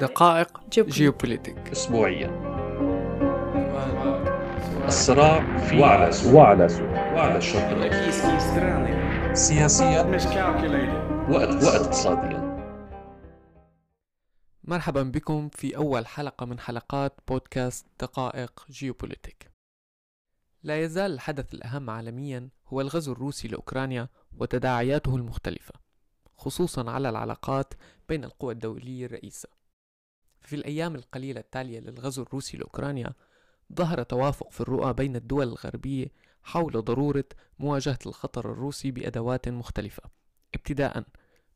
دقائق. جيوبوليتيك. أسبوعيا. الصراع في وعلى سوء وعلى سوء وعلى الشرق سياسيا. وقت واقتصاديا مرحبا بكم في أول حلقة من حلقات بودكاست دقائق جيوبوليتيك. لا يزال الحدث الأهم عالميا هو الغزو الروسي لأوكرانيا وتداعياته المختلفة خصوصا على العلاقات بين القوى الدولية الرئيسة. في الأيام القليلة التالية للغزو الروسي لأوكرانيا ظهر توافق في الرؤى بين الدول الغربية حول ضرورة مواجهة الخطر الروسي بأدوات مختلفة ابتداء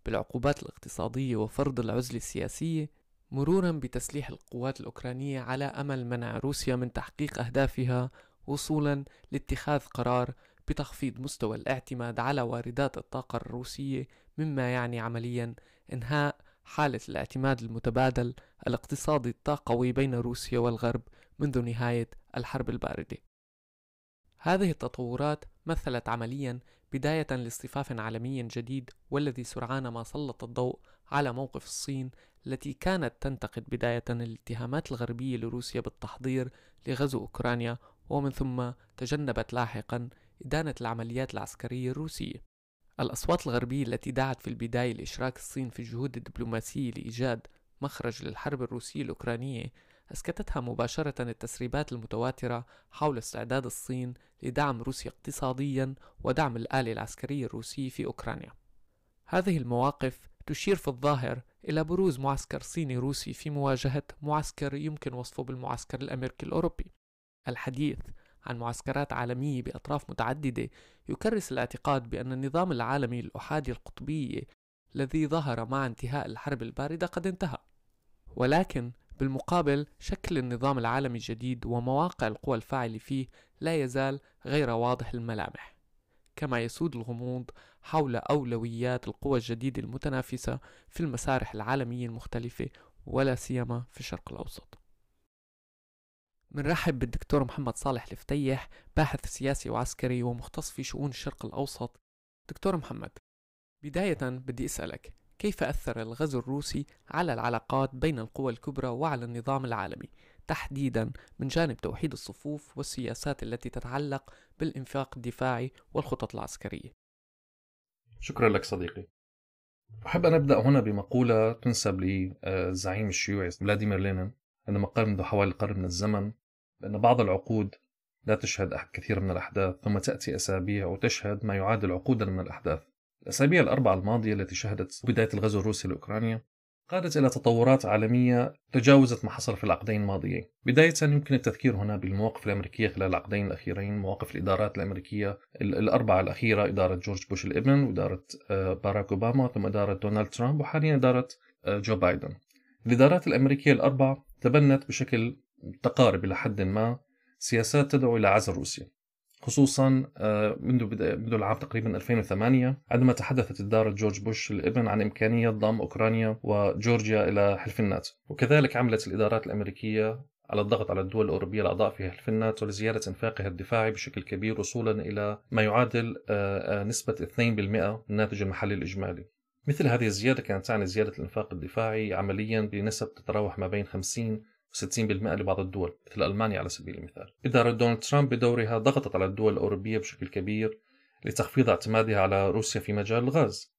بالعقوبات الاقتصادية وفرض العزلة السياسية مرورا بتسليح القوات الأوكرانية على أمل منع روسيا من تحقيق أهدافها وصولا لاتخاذ قرار بتخفيض مستوى الاعتماد على واردات الطاقة الروسية مما يعني عمليا إنهاء حالة الاعتماد المتبادل الاقتصادي الطاقوي بين روسيا والغرب منذ نهاية الحرب الباردة. هذه التطورات مثلت عمليا بداية لاصطفاف عالمي جديد والذي سرعان ما سلط الضوء على موقف الصين التي كانت تنتقد بداية الاتهامات الغربية لروسيا بالتحضير لغزو أوكرانيا ومن ثم تجنبت لاحقا إدانة العمليات العسكرية الروسية. الأصوات الغربية التي دعت في البداية لإشراك الصين في الجهود الدبلوماسية لإيجاد مخرج للحرب الروسية الأوكرانية أسكتتها مباشرة التسريبات المتواترة حول استعداد الصين لدعم روسيا اقتصاديا ودعم الآلة العسكرية الروسية في أوكرانيا. هذه المواقف تشير في الظاهر إلى بروز معسكر صيني روسي في مواجهة معسكر يمكن وصفه بالمعسكر الأمريكي الأوروبي. الحديث عن معسكرات عالمية بأطراف متعددة يكرس الاعتقاد بأن النظام العالمي الأحادي القطبية الذي ظهر مع انتهاء الحرب الباردة قد انتهى. ولكن بالمقابل شكل النظام العالمي الجديد ومواقع القوى الفاعلة فيه لا يزال غير واضح الملامح كما يسود الغموض حول أولويات القوى الجديدة المتنافسة في المسارح العالمية المختلفة ولا سيما في الشرق الأوسط. منرحب بالدكتور محمد صالح الفتيح باحث سياسي وعسكري ومختص في شؤون الشرق الأوسط. دكتور محمد بداية بدي أسألك كيف أثر الغزو الروسي على العلاقات بين القوى الكبرى وعلى النظام العالمي؟ تحديدا من جانب توحيد الصفوف والسياسات التي تتعلق بالإنفاق الدفاعي والخطط العسكرية. شكرا لك صديقي. أحب أن أبدأ هنا بمقولة تنسب للزعيم الشيوعي فلاديمير لينين عندما قال منذ حوالي قرن من الزمن بأن بعض العقود لا تشهد كثير من الأحداث ثم تأتي أسابيع وتشهد ما يعادل عقودا من الأحداث. الأسابيع الأربعة الماضية التي شهدت بداية الغزو الروسي لأوكرانيا قادت إلى تطورات عالمية تجاوزت ما حصل في العقدين الماضيين. بداية يمكن التذكير هنا بالمواقف الأمريكية خلال العقدين الأخيرين مواقف الإدارات الأمريكية الأربعة الأخيرة إدارة جورج بوش الإبن وإدارة آه، باراك أوباما ثم إدارة دونالد ترامب وحاليا إدارة آه، جو بايدن. الإدارات الأمريكية الأربع تبنت بشكل تقارب إلى حد ما سياسات تدعو إلى عزل روسيا خصوصا آه، منذ منذ العام تقريبا 2008 عندما تحدثت إدارة جورج بوش الإبن عن إمكانية ضم أوكرانيا وجورجيا إلى حلف الناتو. وكذلك عملت الإدارات الأمريكية على الضغط على الدول الأوروبية الأعضاء في حلف الناتو لزيادة إنفاقها الدفاعي بشكل كبير وصولا إلى ما يعادل آه، آه، نسبة 2% من الناتج المحلي الإجمالي. مثل هذه الزيادة كانت تعني زيادة الإنفاق الدفاعي عمليا بنسب تتراوح ما بين 50 و60% لبعض الدول مثل ألمانيا على سبيل المثال. إدارة دونالد ترامب بدورها ضغطت على الدول الأوروبية بشكل كبير لتخفيض اعتمادها على روسيا في مجال الغاز.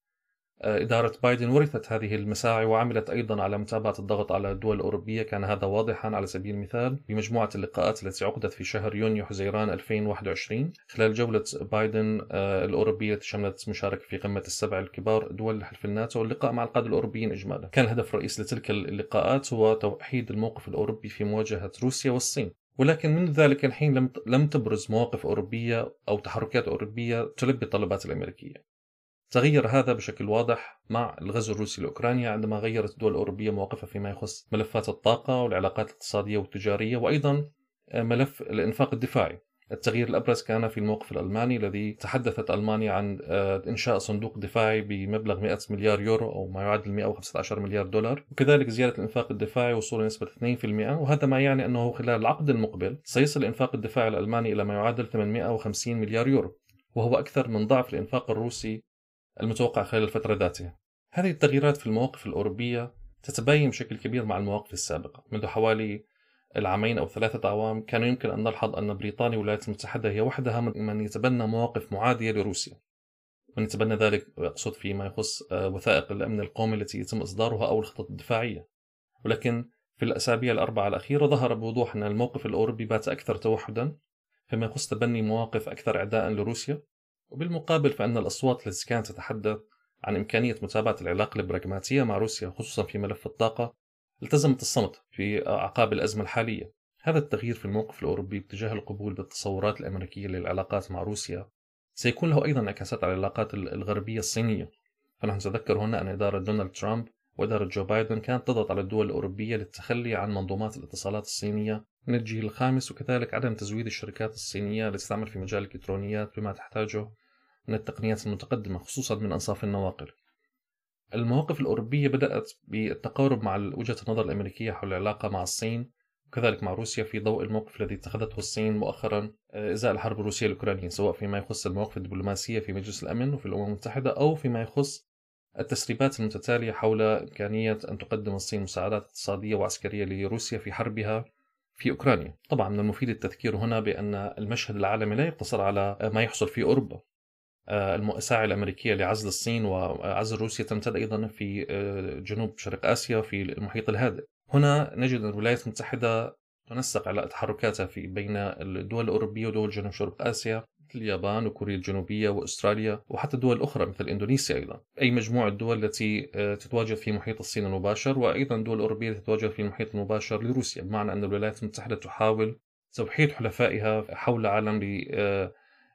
إدارة بايدن ورثت هذه المساعي وعملت أيضا على متابعة الضغط على الدول الأوروبية. كان هذا واضحا على سبيل المثال بمجموعة اللقاءات التي عقدت في شهر يونيو حزيران 2021 خلال جولة بايدن آه، الأوروبية التي شملت مشاركة في قمة السبع الكبار دول حلف الناتو واللقاء مع القادة الأوروبيين إجمالا. كان الهدف الرئيسي لتلك اللقاءات هو توحيد الموقف الأوروبي في مواجهة روسيا والصين. ولكن منذ ذلك الحين لم لم تبرز مواقف أوروبية أو تحركات أوروبية تلبي الطلبات الأمريكية. تغير هذا بشكل واضح مع الغزو الروسي لأوكرانيا عندما غيرت الدول الأوروبية مواقفها فيما يخص ملفات الطاقة والعلاقات الاقتصادية والتجارية وأيضا ملف الإنفاق الدفاعي. التغيير الأبرز كان في الموقف الألماني الذي تحدثت ألمانيا عن آه، إنشاء صندوق دفاعي بمبلغ 100 مليار يورو أو ما يعادل 115 مليار دولار، وكذلك زيادة الإنفاق الدفاعي وصولا لنسبه 2% وهذا ما يعني أنه خلال العقد المقبل سيصل الإنفاق الدفاعي الألماني إلى ما يعادل 850 مليار يورو، وهو أكثر من ضعف الإنفاق الروسي المتوقع خلال الفترة ذاتها. هذه التغييرات في المواقف الأوروبية تتباين بشكل كبير مع المواقف السابقة. منذ حوالي العامين أو ثلاثة أعوام كان يمكن أن نلحظ أن بريطانيا والولايات المتحدة هي وحدها من يتبنى مواقف معادية لروسيا. من يتبنى ذلك أقصد فيما يخص آه، وثائق الأمن القومي التي يتم إصدارها أو الخطط الدفاعية. ولكن في الأسابيع الأربعة الأخيرة ظهر بوضوح أن الموقف الأوروبي بات أكثر توحدا فيما يخص تبني مواقف أكثر إعداء لروسيا. وبالمقابل فإن الأصوات التي كانت تتحدث عن إمكانية متابعة العلاقة البراغماتية مع روسيا خصوصا في ملف الطاقة التزمت الصمت في أعقاب الأزمة الحالية. هذا التغيير في الموقف الأوروبي باتجاه القبول بالتصورات الأمريكية للعلاقات مع روسيا سيكون له أيضا انعكاسات على العلاقات الغربية الصينية. فنحن نتذكر هنا أن إدارة دونالد ترامب وإدارة جو بايدن كانت تضغط على الدول الأوروبية للتخلي عن منظومات الاتصالات الصينية من الجيل الخامس وكذلك عدم تزويد الشركات الصينية التي تعمل في مجال الإلكترونيات بما تحتاجه من التقنيات المتقدمة خصوصا من أنصاف النواقل المواقف الأوروبية بدأت بالتقارب مع وجهة النظر الأمريكية حول العلاقة مع الصين وكذلك مع روسيا في ضوء الموقف الذي اتخذته الصين مؤخرا آه، إزاء الحرب الروسية الأوكرانية سواء فيما يخص المواقف الدبلوماسية في مجلس الأمن وفي الأمم المتحدة أو فيما يخص التسريبات المتتالية حول إمكانية أن تقدم الصين مساعدات اقتصادية وعسكرية لروسيا في حربها في أوكرانيا. طبعا من المفيد التذكير هنا بأن المشهد العالمي لا يقتصر على ما يحصل في أوروبا. آه، المساعي الأمريكية لعزل الصين وعزل روسيا تمتد أيضا في آه، جنوب شرق آسيا في المحيط الهادئ. هنا نجد الولايات المتحدة تنسق على تحركاتها في بين الدول الأوروبية ودول جنوب شرق آسيا مثل اليابان وكوريا الجنوبية وأستراليا وحتى دول أخرى مثل إندونيسيا أيضا أي مجموعة دول التي آه، تتواجد في محيط الصين المباشر وأيضا الدول الأوروبية تتواجد في المحيط المباشر لروسيا بمعنى أن الولايات المتحدة تحاول توحيد حلفائها حول العالم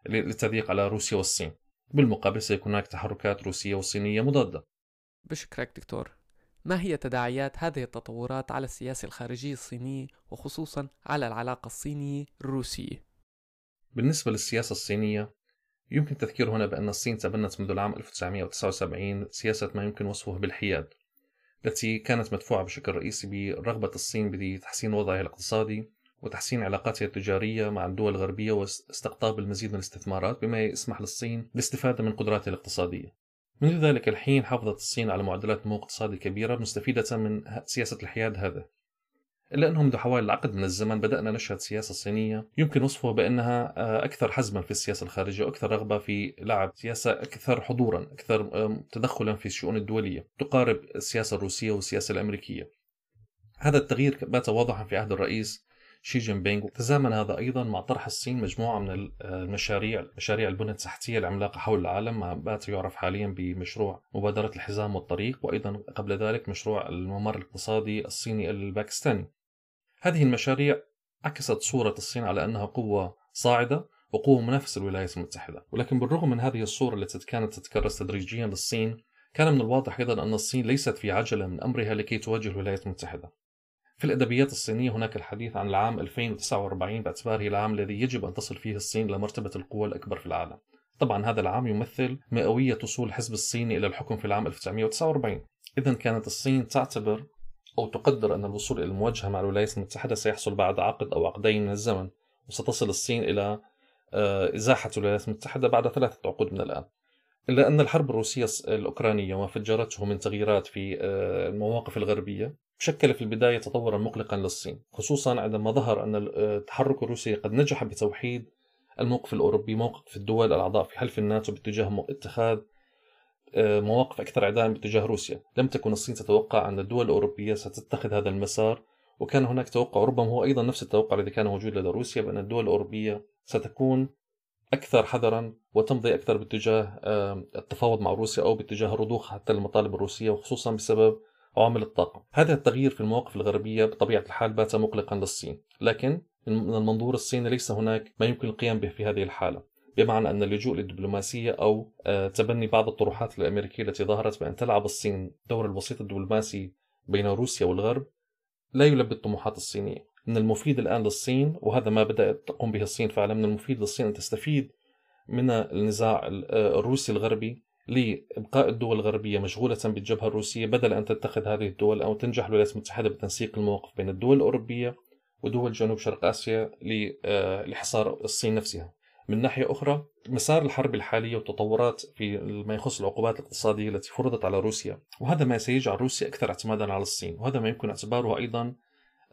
للتضييق على روسيا والصين. بالمقابل سيكون هناك تحركات روسية وصينية مضادة. بشكرك دكتور. ما هي تداعيات هذه التطورات على السياسة الخارجية الصينية وخصوصا على العلاقة الصينية الروسية؟ بالنسبة للسياسة الصينية يمكن التذكير هنا بأن الصين تبنت منذ العام 1979 سياسة ما يمكن وصفه بالحياد التي كانت مدفوعة بشكل رئيسي برغبة الصين بتحسين وضعها الاقتصادي وتحسين علاقاتها التجارية مع الدول الغربية واستقطاب المزيد من الاستثمارات بما يسمح للصين بالاستفادة من قدراتها الاقتصادية. منذ ذلك الحين حافظت الصين على معدلات نمو اقتصادي كبيرة مستفيدة من سياسة الحياد هذا. إلا أنه منذ حوالي العقد من الزمن بدأنا نشهد سياسة صينية يمكن وصفها بأنها آه، أكثر حزما في السياسة الخارجية وأكثر رغبة في لعب سياسة أكثر حضورا أكثر تدخلا في الشؤون الدولية تقارب السياسة الروسية والسياسة الأمريكية. هذا التغيير بات واضحا في عهد الرئيس شي جين بينغ وتزامن هذا أيضا مع طرح الصين مجموعة من المشاريع مشاريع البنى التحتية العملاقة حول العالم ما بات يعرف حاليا بمشروع مبادرة الحزام والطريق وأيضا قبل ذلك مشروع الممر الاقتصادي الصيني الباكستاني. هذه المشاريع عكست صورة الصين على أنها قوة صاعدة وقوة منافسة للولايات المتحدة. ولكن بالرغم من هذه الصورة التي كانت تتكرس تدريجيا للصين كان من الواضح أيضا أن الصين ليست في عجلة من أمرها لكي تواجه الولايات المتحدة. في الأدبيات الصينية هناك الحديث عن العام 2049 باعتباره العام الذي يجب أن تصل فيه الصين لمرتبة القوة الأكبر في العالم. طبعا هذا العام يمثل مئوية وصول الحزب الصيني إلى الحكم في العام 1949 إذا كانت الصين تعتبر أو تقدر أن الوصول إلى المواجهة مع الولايات المتحدة سيحصل بعد عقد أو عقدين من الزمن وستصل الصين إلى آه، إزاحة الولايات المتحدة بعد ثلاثة عقود من الآن. إلا أن الحرب الروسية الأوكرانية وما فجرته من تغييرات في آه، المواقف الغربية شكل في البداية تطورا مقلقا للصين خصوصا عندما ظهر أن التحرك الروسي قد نجح بتوحيد الموقف الأوروبي موقف الدول الأعضاء في حلف الناتو باتجاه اتخاذ آه، مواقف أكثر عداء باتجاه روسيا. لم تكن الصين تتوقع أن الدول الأوروبية ستتخذ هذا المسار وكان هناك توقع ربما هو أيضا نفس التوقع الذي كان موجود لدى روسيا بأن الدول الأوروبية ستكون أكثر حذرا وتمضي أكثر باتجاه التفاوض مع روسيا أو باتجاه الرضوخ حتى المطالب الروسية وخصوصا بسبب عوامل الطاقة هذا التغيير في المواقف الغربية بطبيعة الحال بات مقلقا للصين لكن من المنظور الصيني ليس هناك ما يمكن القيام به في هذه الحالة بمعنى أن اللجوء للدبلوماسية أو آه، تبني بعض الطروحات الأمريكية التي ظهرت بأن تلعب الصين دور الوسيط الدبلوماسي بين روسيا والغرب لا يلبي الطموحات الصينية. من المفيد الآن للصين وهذا ما بدأت تقوم به الصين فعلا من المفيد للصين أن تستفيد من النزاع آه، الروسي الغربي لإبقاء الدول الغربية مشغولة بالجبهة الروسية بدل أن تتخذ هذه الدول أو تنجح الولايات المتحدة بتنسيق المواقف بين الدول الأوروبية ودول جنوب شرق آسيا آه، لحصار الصين نفسها. من ناحية أخرى مسار الحرب الحالية والتطورات في ما يخص العقوبات الاقتصادية التي فرضت على روسيا وهذا ما سيجعل روسيا أكثر اعتمادا على الصين وهذا ما يمكن اعتباره أيضا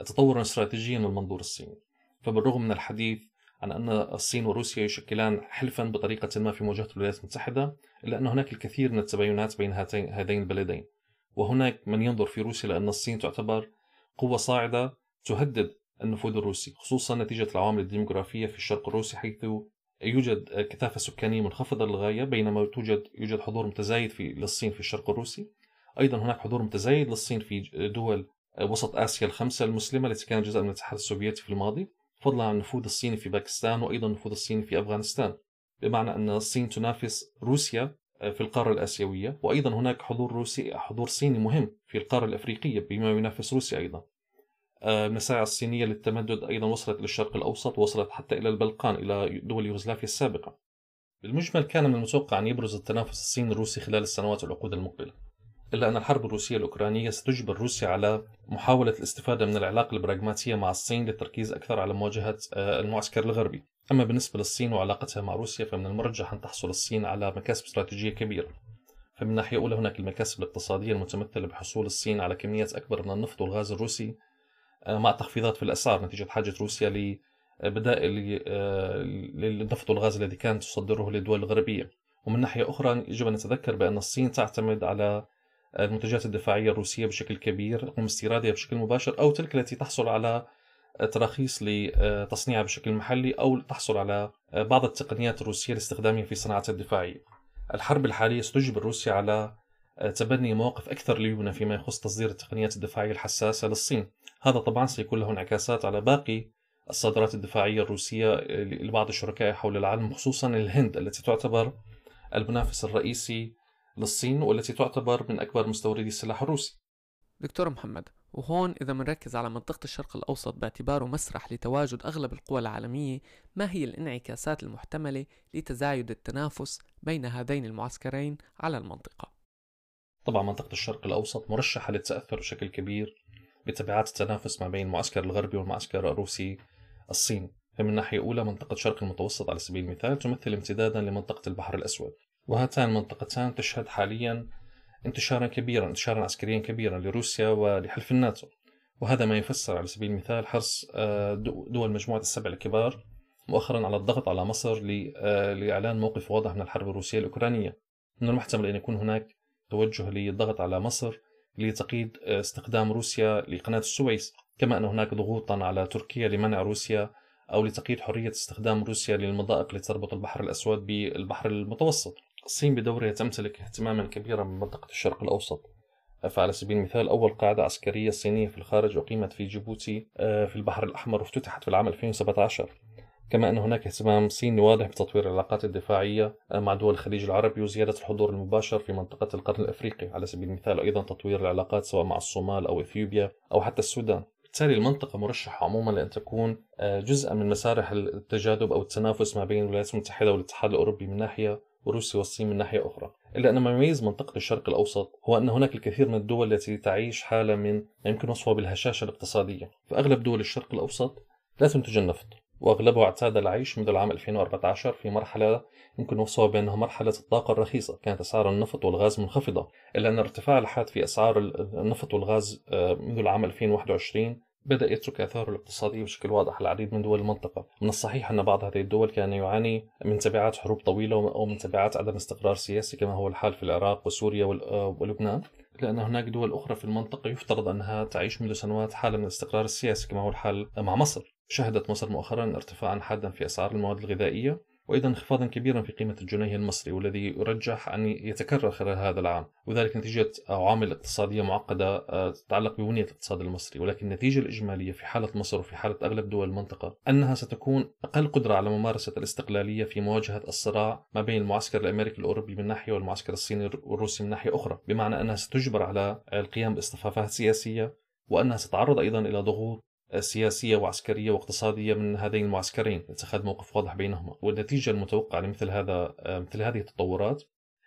تطورا استراتيجيا من المنظور الصيني. فبالرغم من الحديث عن أن الصين وروسيا يشكلان حلفا بطريقة ما في مواجهة الولايات المتحدة إلا أن هناك الكثير من التباينات بين هاتين هذين البلدين. وهناك من ينظر في روسيا لأن الصين تعتبر قوة صاعدة تهدد النفوذ الروسي خصوصا نتيجة العوامل الديموغرافية في الشرق الروسي حيث يوجد كثافة سكانية منخفضة للغاية بينما توجد يوجد حضور متزايد في للصين في الشرق الروسي. أيضا هناك حضور متزايد للصين في دول وسط آسيا الخمسة المسلمة التي كانت جزءا من الاتحاد السوفيتي في الماضي. فضلا عن النفوذ الصيني في باكستان وأيضا النفوذ الصيني في أفغانستان. بمعنى أن الصين تنافس روسيا في القارة الآسيوية وأيضا هناك حضور روسي حضور صيني مهم في القارة الأفريقية بما ينافس روسيا أيضا. المساعي الصينية للتمدد أيضا وصلت للشرق الأوسط ووصلت حتى إلى البلقان إلى دول يوغوسلافيا السابقة. بالمجمل كان من المتوقع أن يبرز التنافس الصيني الروسي خلال السنوات والعقود المقبلة. إلا أن الحرب الروسية الأوكرانية ستجبر روسيا على محاولة الاستفادة من العلاقة البراغماتية مع الصين للتركيز أكثر على مواجهة آه، المعسكر الغربي. أما بالنسبة للصين وعلاقتها مع روسيا فمن المرجح أن تحصل الصين على مكاسب استراتيجية كبيرة. فمن ناحية أولى هناك المكاسب الاقتصادية المتمثلة بحصول الصين على كميات أكبر من النفط والغاز الروسي آه، مع تخفيضات في الأسعار نتيجة حاجة روسيا لبدائل آه، للنفط والغاز الذي كانت تصدره للدول الغربية. ومن ناحية أخرى يجب أن نتذكر بأن الصين تعتمد على المنتجات الدفاعية الروسية بشكل كبير رغم استيرادها بشكل مباشر أو تلك التي تحصل على تراخيص لتصنيعها بشكل محلي أو تحصل على بعض التقنيات الروسية لاستخدامها في صناعة الدفاعية. الحرب الحالية ستجبر روسيا على تبني مواقف أكثر ليونة فيما يخص تصدير التقنيات الدفاعية الحساسة للصين. هذا طبعا سيكون له انعكاسات على باقي الصادرات الدفاعية الروسية لبعض الشركاء حول العالم خصوصا الهند التي تعتبر المنافس الرئيسي للصين والتي تعتبر من أكبر مستوردي السلاح الروسي. دكتور محمد وهون إذا منركز على منطقة الشرق الأوسط باعتباره مسرح لتواجد أغلب القوى العالمية ما هي الانعكاسات المحتملة لتزايد التنافس بين هذين المعسكرين على المنطقة؟ طبعا منطقة الشرق الأوسط مرشحة للتأثر بشكل كبير بتبعات التنافس ما بين المعسكر الغربي والمعسكر الروسي الصين فمن ناحية أولى منطقة شرق المتوسط على سبيل المثال تمثل امتدادا لمنطقة البحر الأسود. وهاتان المنطقتان تشهد حاليا انتشارا كبيرا انتشارا عسكريا كبيرا لروسيا ولحلف الناتو. وهذا ما يفسر على سبيل المثال حرص آه، دول مجموعة السبع الكبار مؤخرا على الضغط على مصر آه، لإعلان موقف واضح من الحرب الروسية الأوكرانية. من المحتمل أن يكون هناك توجه للضغط على مصر لتقييد آه، استخدام روسيا لقناة السويس. كما أن هناك ضغوطا على تركيا لمنع روسيا أو لتقييد حرية استخدام روسيا للمضائق التي تربط البحر الأسود بالبحر المتوسط. الصين بدورها تمتلك اهتماما كبيرا بمنطقة الشرق الأوسط. فعلى سبيل المثال أول قاعدة عسكرية صينية في الخارج أقيمت في جيبوتي آه، في البحر الأحمر وافتتحت في العام 2017 كما أن هناك اهتمام صيني واضح بتطوير العلاقات الدفاعية آه، مع دول الخليج العربي وزيادة الحضور المباشر في منطقة القرن الأفريقي. على سبيل المثال أيضا تطوير العلاقات سواء مع الصومال أو إثيوبيا أو حتى السودان. بالتالي المنطقة مرشحة عموما لأن تكون آه، جزءا من مسارح التجاذب أو التنافس ما بين الولايات المتحدة والاتحاد الأوروبي من ناحية وروسيا والصين من ناحية أخرى. إلا أن ما يميز منطقة الشرق الأوسط هو أن هناك الكثير من الدول التي تعيش حالة من ما يمكن وصفها بالهشاشة الاقتصادية. فأغلب دول الشرق الأوسط لا تنتج النفط وأغلبها اعتاد العيش منذ العام 2014 في مرحلة يمكن وصفها بأنها مرحلة الطاقة الرخيصة كانت أسعار النفط والغاز منخفضة. إلا أن ارتفاع الحاد في أسعار النفط والغاز آه، منذ العام 2021 بدأ يترك آثاره الاقتصادية بشكل واضح على العديد من دول المنطقة. من الصحيح أن بعض هذه الدول كان يعاني من تبعات حروب طويلة أو من تبعات عدم استقرار سياسي كما هو الحال في العراق وسوريا ولبنان لأن هناك دول أخرى في المنطقة يفترض أنها تعيش منذ سنوات حالة من الاستقرار السياسي كما هو الحال مع مصر. شهدت مصر مؤخرا ارتفاعا حادا في أسعار المواد الغذائية وأيضا انخفاضا كبيرا في قيمة الجنيه المصري والذي يرجح أن يتكرر خلال هذا العام. وذلك نتيجة عوامل اقتصادية معقدة آه، تتعلق ببنية الاقتصاد المصري. ولكن النتيجة الإجمالية في حالة مصر وفي حالة أغلب دول المنطقة أنها ستكون أقل قدرة على ممارسة الاستقلالية في مواجهة الصراع ما بين المعسكر الأمريكي الأوروبي من ناحية والمعسكر الصيني والروسي من ناحية أخرى بمعنى أنها ستجبر على القيام باصطفافات سياسية وأنها ستتعرض أيضا إلى ضغوط سياسية وعسكرية واقتصادية من هذين المعسكرين. اتخاذ موقف واضح بينهما. والنتيجة المتوقعة لمثل هذا مثل هذه التطورات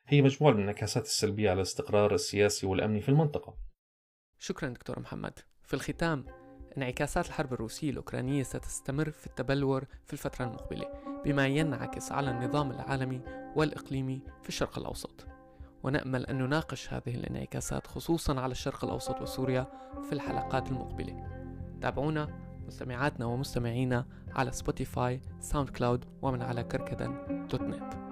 هي مجموعة من الانعكاسات السلبية على الاستقرار السياسي والأمني في المنطقة. شكرا دكتور محمد. في الختام انعكاسات الحرب الروسية الأوكرانية ستستمر في التبلور في الفترة المقبلة بما ينعكس على النظام العالمي والإقليمي في الشرق الأوسط. ونأمل أن نناقش هذه الانعكاسات خصوصا على الشرق الأوسط وسوريا في الحلقات المقبلة. تابعونا مستمعاتنا ومستمعينا على Spotify SoundCloud ومن على كركدن dot net